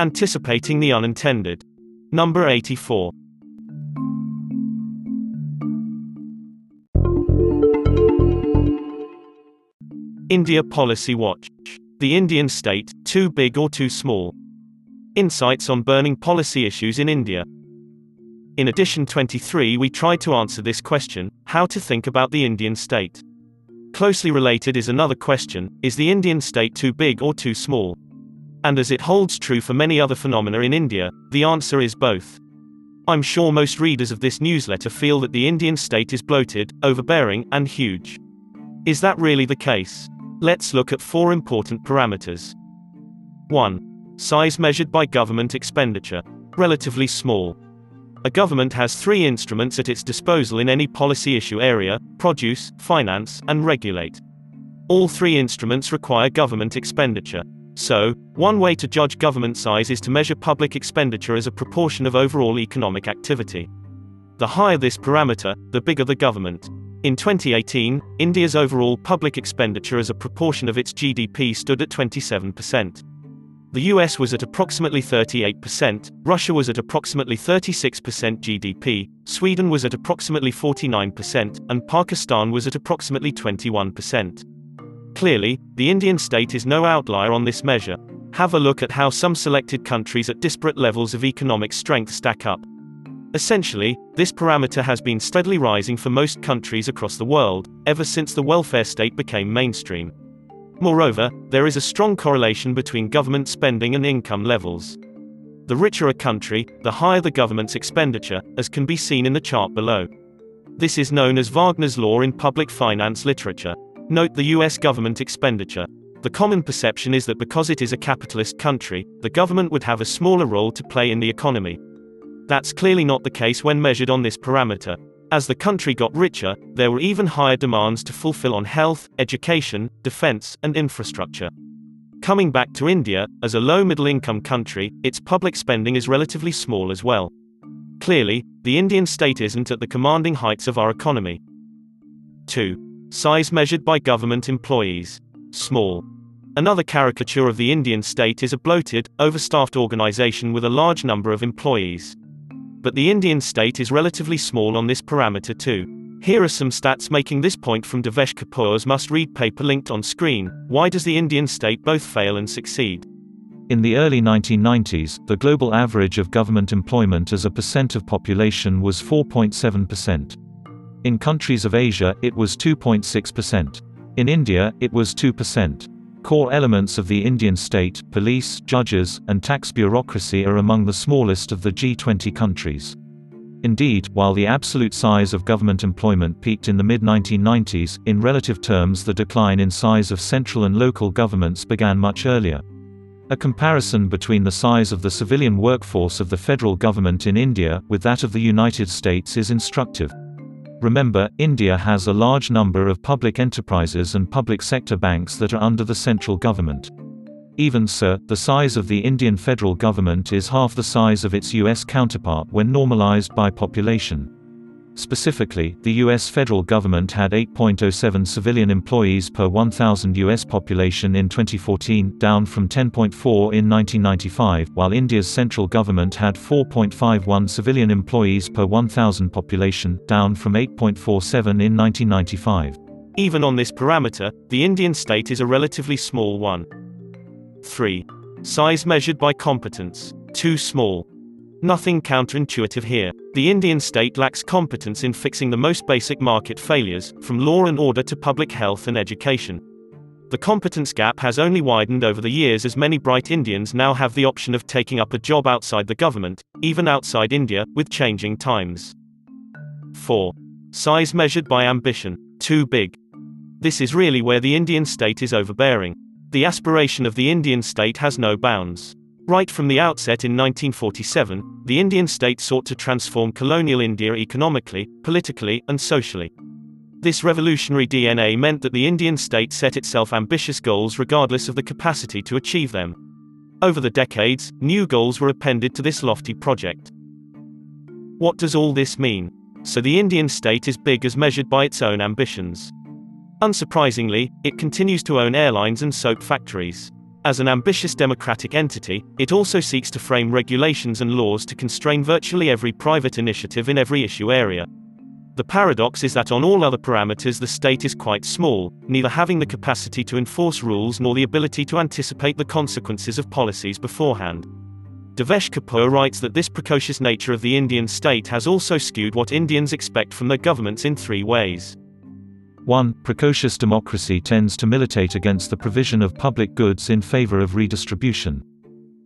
Anticipating the unintended. Number 84. India Policy Watch. The Indian state, too big or too small? Insights on burning policy issues in India. In edition 23, we tried to answer this question how to think about the Indian state. Closely related is another question is the Indian state too big or too small? And as it holds true for many other phenomena in India, the answer is both. I'm sure most readers of this newsletter feel that the Indian state is bloated, overbearing, and huge. Is that really the case? Let's look at four important parameters. 1. Size measured by government expenditure. Relatively small. A government has three instruments at its disposal in any policy issue area produce, finance, and regulate. All three instruments require government expenditure. So, one way to judge government size is to measure public expenditure as a proportion of overall economic activity. The higher this parameter, the bigger the government. In 2018, India's overall public expenditure as a proportion of its GDP stood at 27%. The US was at approximately 38%, Russia was at approximately 36% GDP, Sweden was at approximately 49%, and Pakistan was at approximately 21%. Clearly, the Indian state is no outlier on this measure. Have a look at how some selected countries at disparate levels of economic strength stack up. Essentially, this parameter has been steadily rising for most countries across the world, ever since the welfare state became mainstream. Moreover, there is a strong correlation between government spending and income levels. The richer a country, the higher the government's expenditure, as can be seen in the chart below. This is known as Wagner's law in public finance literature. Note the US government expenditure. The common perception is that because it is a capitalist country, the government would have a smaller role to play in the economy. That's clearly not the case when measured on this parameter. As the country got richer, there were even higher demands to fulfill on health, education, defense, and infrastructure. Coming back to India, as a low middle income country, its public spending is relatively small as well. Clearly, the Indian state isn't at the commanding heights of our economy. 2. Size measured by government employees. Small. Another caricature of the Indian state is a bloated, overstaffed organization with a large number of employees. But the Indian state is relatively small on this parameter too. Here are some stats making this point from Devesh Kapur's must read paper linked on screen Why does the Indian state both fail and succeed? In the early 1990s, the global average of government employment as a percent of population was 4.7%. In countries of Asia, it was 2.6%. In India, it was 2%. Core elements of the Indian state, police, judges, and tax bureaucracy are among the smallest of the G20 countries. Indeed, while the absolute size of government employment peaked in the mid-1990s, in relative terms the decline in size of central and local governments began much earlier. A comparison between the size of the civilian workforce of the federal government in India, with that of the United States is instructive. Remember, India has a large number of public enterprises and public sector banks that are under the central government. Even so, the size of the Indian federal government is half the size of its US counterpart when normalized by population. Specifically, the U.S. federal government had 8.07 civilian employees per 1,000 U.S. population in 2014, down from 10.4 in 1995, while India's central government had 4.51 civilian employees per 1,000 population, down from 8.47 in 1995. Even on this parameter, the Indian state is a relatively small one. 3. Size measured by competence. Too small. Nothing counterintuitive here. The Indian state lacks competence in fixing the most basic market failures, from law and order to public health and education. The competence gap has only widened over the years as many bright Indians now have the option of taking up a job outside the government, even outside India, with changing times. 4. Size measured by ambition. Too big. This is really where the Indian state is overbearing. The aspiration of the Indian state has no bounds. Right from the outset in 1947, the Indian state sought to transform colonial India economically, politically, and socially. This revolutionary DNA meant that the Indian state set itself ambitious goals regardless of the capacity to achieve them. Over the decades, new goals were appended to this lofty project. What does all this mean? So the Indian state is big as measured by its own ambitions. Unsurprisingly, it continues to own airlines and soap factories. As an ambitious democratic entity, it also seeks to frame regulations and laws to constrain virtually every private initiative in every issue area. The paradox is that on all other parameters the state is quite small, neither having the capacity to enforce rules nor the ability to anticipate the consequences of policies beforehand. Devesh Kapur writes that this precocious nature of the Indian state has also skewed what Indians expect from their governments in three ways. 1. Precocious democracy tends to militate against the provision of public goods in favor of redistribution.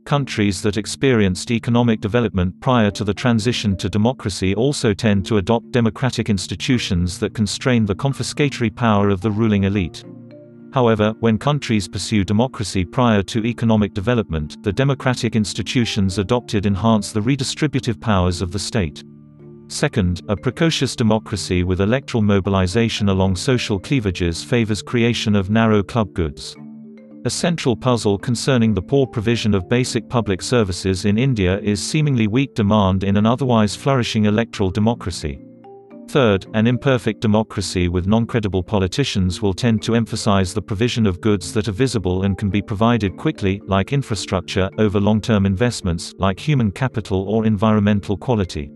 Countries that experienced economic development prior to the transition to democracy also tend to adopt democratic institutions that constrain the confiscatory power of the ruling elite. However, when countries pursue democracy prior to economic development, the democratic institutions adopted enhance the redistributive powers of the state. Second, a precocious democracy with electoral mobilization along social cleavages favors creation of narrow club goods. A central puzzle concerning the poor provision of basic public services in India is seemingly weak demand in an otherwise flourishing electoral democracy. Third, an imperfect democracy with non-credible politicians will tend to emphasize the provision of goods that are visible and can be provided quickly, like infrastructure, over long-term investments, like human capital or environmental quality.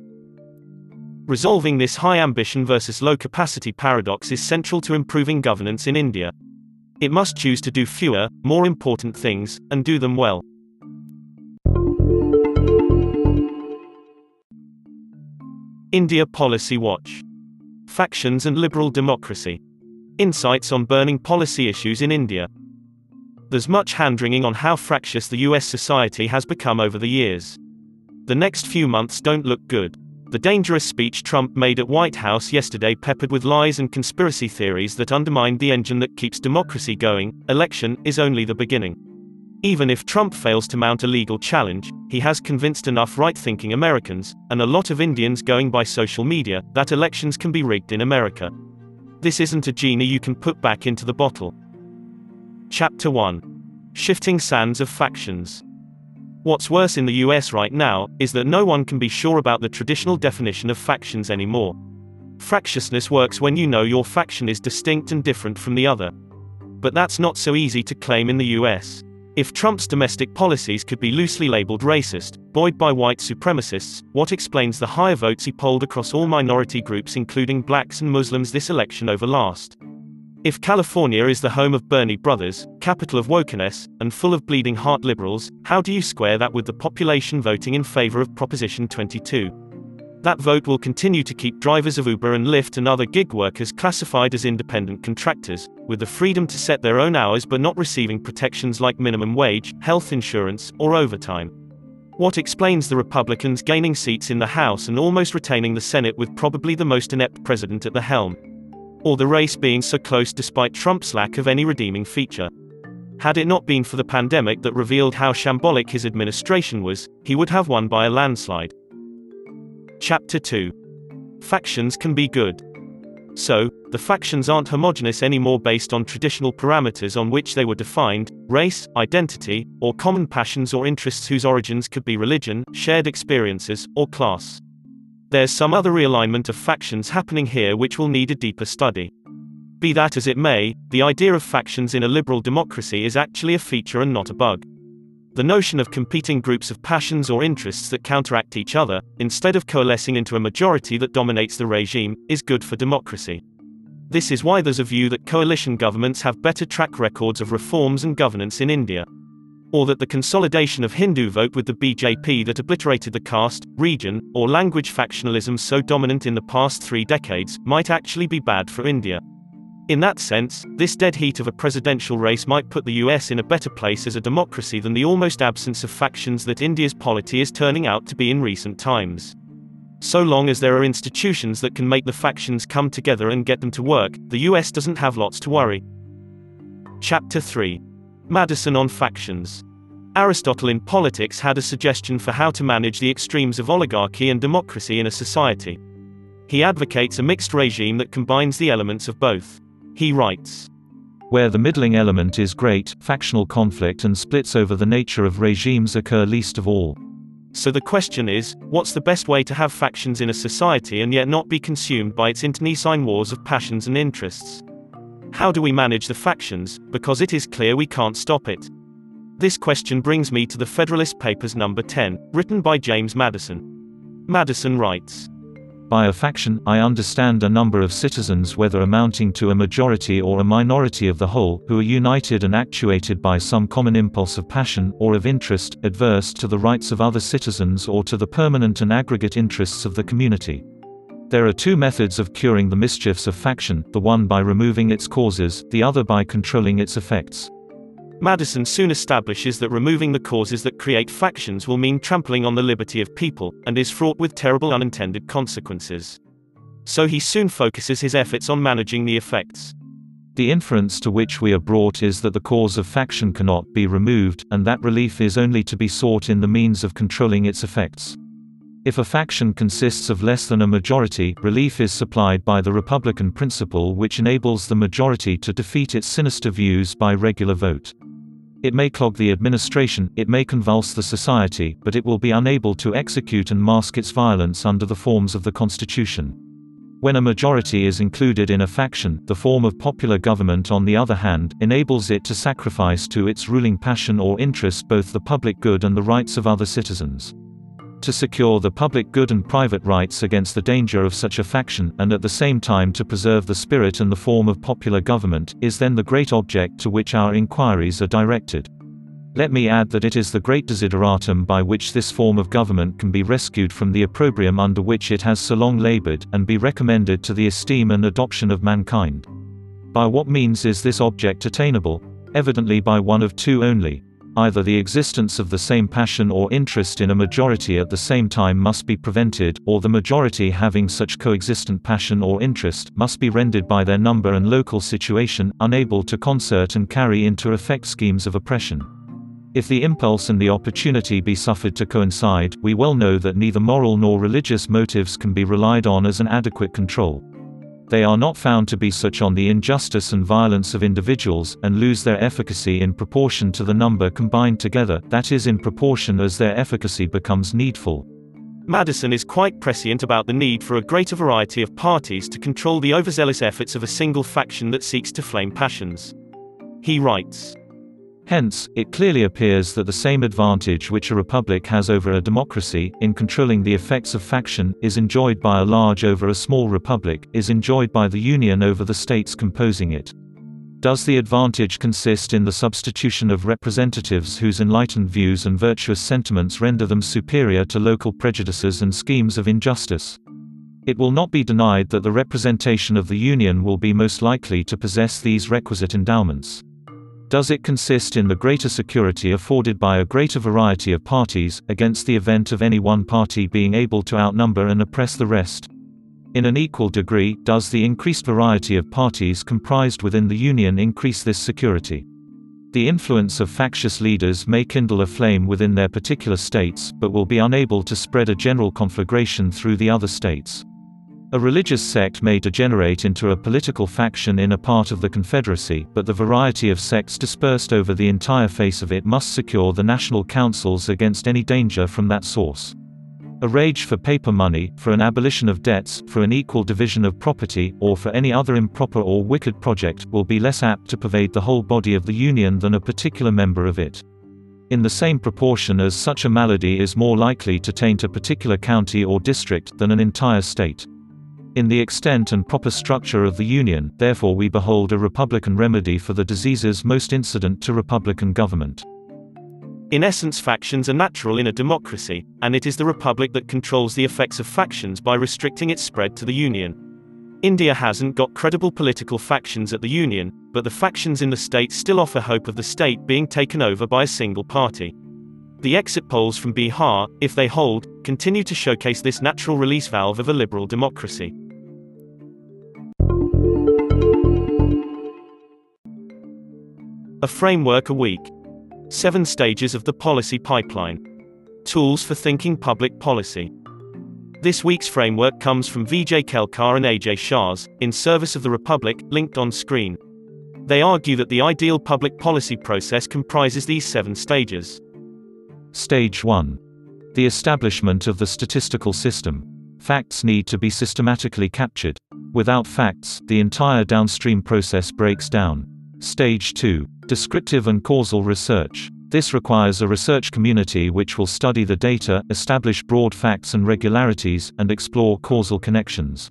Resolving this high ambition versus low capacity paradox is central to improving governance in India. It must choose to do fewer, more important things, and do them well. India Policy Watch Factions and Liberal Democracy Insights on burning policy issues in India. There's much hand wringing on how fractious the US society has become over the years. The next few months don't look good. The dangerous speech Trump made at White House yesterday peppered with lies and conspiracy theories that undermined the engine that keeps democracy going, election, is only the beginning. Even if Trump fails to mount a legal challenge, he has convinced enough right-thinking Americans, and a lot of Indians going by social media, that elections can be rigged in America. This isn't a genie you can put back into the bottle. Chapter 1. Shifting Sands of Factions What's worse in the US right now, is that no one can be sure about the traditional definition of factions anymore. Fractiousness works when you know your faction is distinct and different from the other. But that's not so easy to claim in the US. If Trump's domestic policies could be loosely labeled racist, buoyed by white supremacists, what explains the higher votes he polled across all minority groups including blacks and Muslims this election over last? If California is the home of Bernie Brothers, capital of wokeness, and full of bleeding heart liberals, how do you square that with the population voting in favor of Proposition 22? That vote will continue to keep drivers of Uber and Lyft and other gig workers classified as independent contractors, with the freedom to set their own hours but not receiving protections like minimum wage, health insurance, or overtime. What explains the Republicans gaining seats in the House and almost retaining the Senate with probably the most inept president at the helm? Or the race being so close despite Trump's lack of any redeeming feature. Had it not been for the pandemic that revealed how shambolic his administration was, he would have won by a landslide. Chapter 2 Factions can be good. So, the factions aren't homogenous anymore based on traditional parameters on which they were defined race, identity, or common passions or interests whose origins could be religion, shared experiences, or class. There's some other realignment of factions happening here which will need a deeper study. Be that as it may, the idea of factions in a liberal democracy is actually a feature and not a bug. The notion of competing groups of passions or interests that counteract each other, instead of coalescing into a majority that dominates the regime, is good for democracy. This is why there's a view that coalition governments have better track records of reforms and governance in India or that the consolidation of Hindu vote with the BJP that obliterated the caste, region, or language factionalism so dominant in the past three decades, might actually be bad for India. In that sense, this dead heat of a presidential race might put the US in a better place as a democracy than the almost absence of factions that India's polity is turning out to be in recent times. So long as there are institutions that can make the factions come together and get them to work, the US doesn't have lots to worry. Chapter 3 Madison on factions. Aristotle in Politics had a suggestion for how to manage the extremes of oligarchy and democracy in a society. He advocates a mixed regime that combines the elements of both. He writes, Where the middling element is great, factional conflict and splits over the nature of regimes occur least of all. So the question is, what's the best way to have factions in a society and yet not be consumed by its internecine wars of passions and interests? How do we manage the factions, because it is clear we can't stop it? This question brings me to the Federalist Papers number 10, written by James Madison. Madison writes By a faction, I understand a number of citizens, whether amounting to a majority or a minority of the whole, who are united and actuated by some common impulse of passion, or of interest, adverse to the rights of other citizens or to the permanent and aggregate interests of the community. There are two methods of curing the mischiefs of faction, the one by removing its causes, the other by controlling its effects. Madison soon establishes that removing the causes that create factions will mean trampling on the liberty of people, and is fraught with terrible unintended consequences. So he soon focuses his efforts on managing the effects. The inference to which we are brought is that the cause of faction cannot be removed, and that relief is only to be sought in the means of controlling its effects. If a faction consists of less than a majority, relief is supplied by the Republican principle which enables the majority to defeat its sinister views by regular vote. It may clog the administration, it may convulse the society, but it will be unable to execute and mask its violence under the forms of the Constitution. When a majority is included in a faction, the form of popular government on the other hand, enables it to sacrifice to its ruling passion or interest both the public good and the rights of other citizens. To secure the public good and private rights against the danger of such a faction, and at the same time to preserve the spirit and the form of popular government, is then the great object to which our inquiries are directed. Let me add that it is the great desideratum by which this form of government can be rescued from the opprobrium under which it has so long labored, and be recommended to the esteem and adoption of mankind. By what means is this object attainable? Evidently by one of two only, Either the existence of the same passion or interest in a majority at the same time must be prevented, or the majority having such coexistent passion or interest, must be rendered by their number and local situation, unable to concert and carry into effect schemes of oppression. If the impulse and the opportunity be suffered to coincide, we well know that neither moral nor religious motives can be relied on as an adequate control. They are not found to be such on the injustice and violence of individuals, and lose their efficacy in proportion to the number combined together, that is in proportion as their efficacy becomes needful. Madison is quite prescient about the need for a greater variety of parties to control the overzealous efforts of a single faction that seeks to flame passions. He writes, Hence, it clearly appears that the same advantage which a republic has over a democracy, in controlling the effects of faction, is enjoyed by a large over a small republic, is enjoyed by the Union over the states composing it. Does the advantage consist in the substitution of representatives whose enlightened views and virtuous sentiments render them superior to local prejudices and schemes of injustice? It will not be denied that the representation of the Union will be most likely to possess these requisite endowments. Does it consist in the greater security afforded by a greater variety of parties, against the event of any one party being able to outnumber and oppress the rest? In an equal degree, does the increased variety of parties comprised within the Union increase this security? The influence of factious leaders may kindle a flame within their particular states, but will be unable to spread a general conflagration through the other states. A religious sect may degenerate into a political faction in a part of the Confederacy, but the variety of sects dispersed over the entire face of it must secure the national councils against any danger from that source. A rage for paper money, for an abolition of debts, for an equal division of property, or for any other improper or wicked project, will be less apt to pervade the whole body of the Union than a particular member of it. In the same proportion as such a malady is more likely to taint a particular county or district than an entire state. In the extent and proper structure of the Union, therefore we behold a Republican remedy for the diseases most incident to Republican government. In essence factions are natural in a democracy, and it is the Republic that controls the effects of factions by restricting its spread to the Union. India hasn't got credible political factions at the Union, but the factions in the state still offer hope of the state being taken over by a single party. The exit polls from Bihar, if they hold, continue to showcase this natural release valve of a liberal democracy. A framework a week. Seven stages of the policy pipeline. Tools for thinking public policy. This week's framework comes from Vijay Kelkar and Ajay Shah's, in service of the Republic, linked on screen. They argue that the ideal public policy process comprises these seven stages. Stage 1. The establishment of the statistical system. Facts need to be systematically captured. Without facts, the entire downstream process breaks down. Stage 2. Descriptive and causal research. This requires a research community which will study the data, establish broad facts and regularities, and explore causal connections.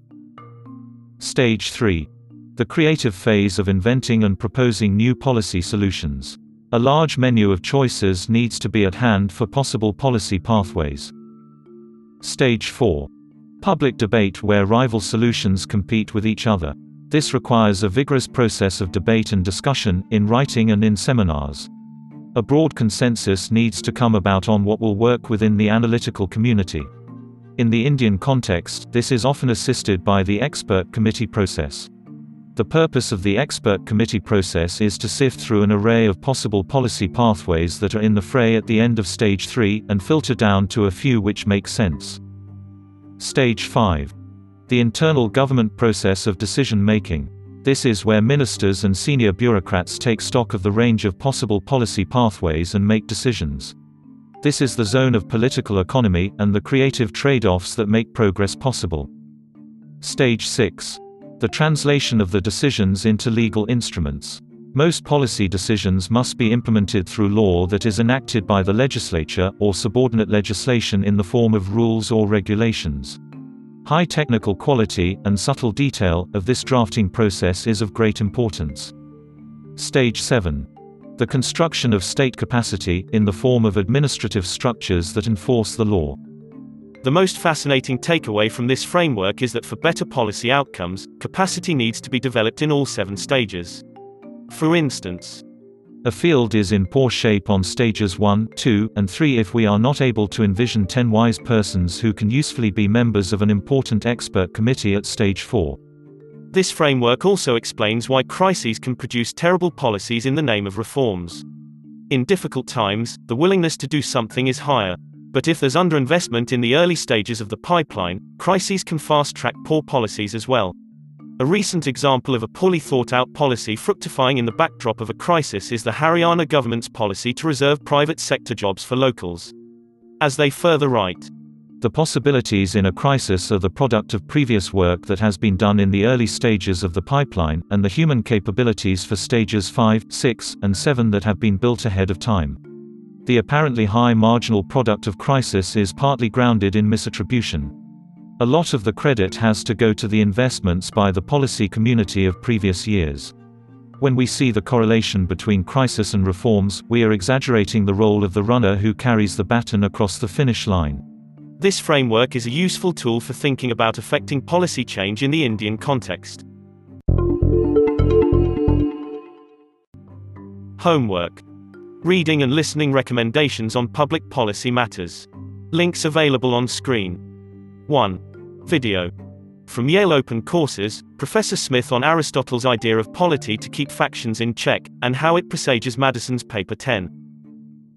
Stage 3. The creative phase of inventing and proposing new policy solutions. A large menu of choices needs to be at hand for possible policy pathways. Stage 4. Public debate where rival solutions compete with each other. This requires a vigorous process of debate and discussion, in writing and in seminars. A broad consensus needs to come about on what will work within the analytical community. In the Indian context, this is often assisted by the expert committee process. The purpose of the expert committee process is to sift through an array of possible policy pathways that are in the fray at the end of stage 3, and filter down to a few which make sense. Stage 5. The internal government process of decision making. This is where ministers and senior bureaucrats take stock of the range of possible policy pathways and make decisions. This is the zone of political economy, and the creative trade-offs that make progress possible. Stage 6. The translation of the decisions into legal instruments. Most policy decisions must be implemented through law that is enacted by the legislature, or subordinate legislation in the form of rules or regulations. High technical quality, and subtle detail, of this drafting process is of great importance. Stage 7. The construction of state capacity, in the form of administrative structures that enforce the law. The most fascinating takeaway from this framework is that for better policy outcomes, capacity needs to be developed in all seven stages. For instance, a field is in poor shape on stages 1, 2, and 3 if we are not able to envision 10 wise persons who can usefully be members of an important expert committee at stage 4. This framework also explains why crises can produce terrible policies in the name of reforms. In difficult times, the willingness to do something is higher. But if there's underinvestment in the early stages of the pipeline, crises can fast track poor policies as well. A recent example of a poorly thought out policy fructifying in the backdrop of a crisis is the Haryana government's policy to reserve private sector jobs for locals. As they further write, the possibilities in a crisis are the product of previous work that has been done in the early stages of the pipeline, and the human capabilities for stages 5, 6, and 7 that have been built ahead of time. The apparently high marginal product of crisis is partly grounded in misattribution. A lot of the credit has to go to the investments by the policy community of previous years. When we see the correlation between crisis and reforms, we are exaggerating the role of the runner who carries the baton across the finish line. This framework is a useful tool for thinking about affecting policy change in the Indian context. Homework Reading and listening recommendations on public policy matters. Links available on screen. 1. Video. From Yale Open Courses, Professor Smith on Aristotle's idea of polity to keep factions in check, and how it presages Madison's Paper 10.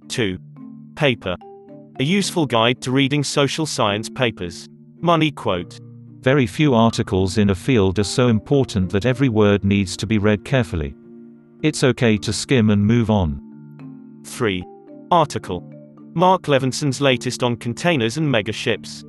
2. Paper. A useful guide to reading social science papers. Money quote. Very few articles in a field are so important that every word needs to be read carefully. It's okay to skim and move on. 3. Article. Mark Levinson's latest on containers and mega ships.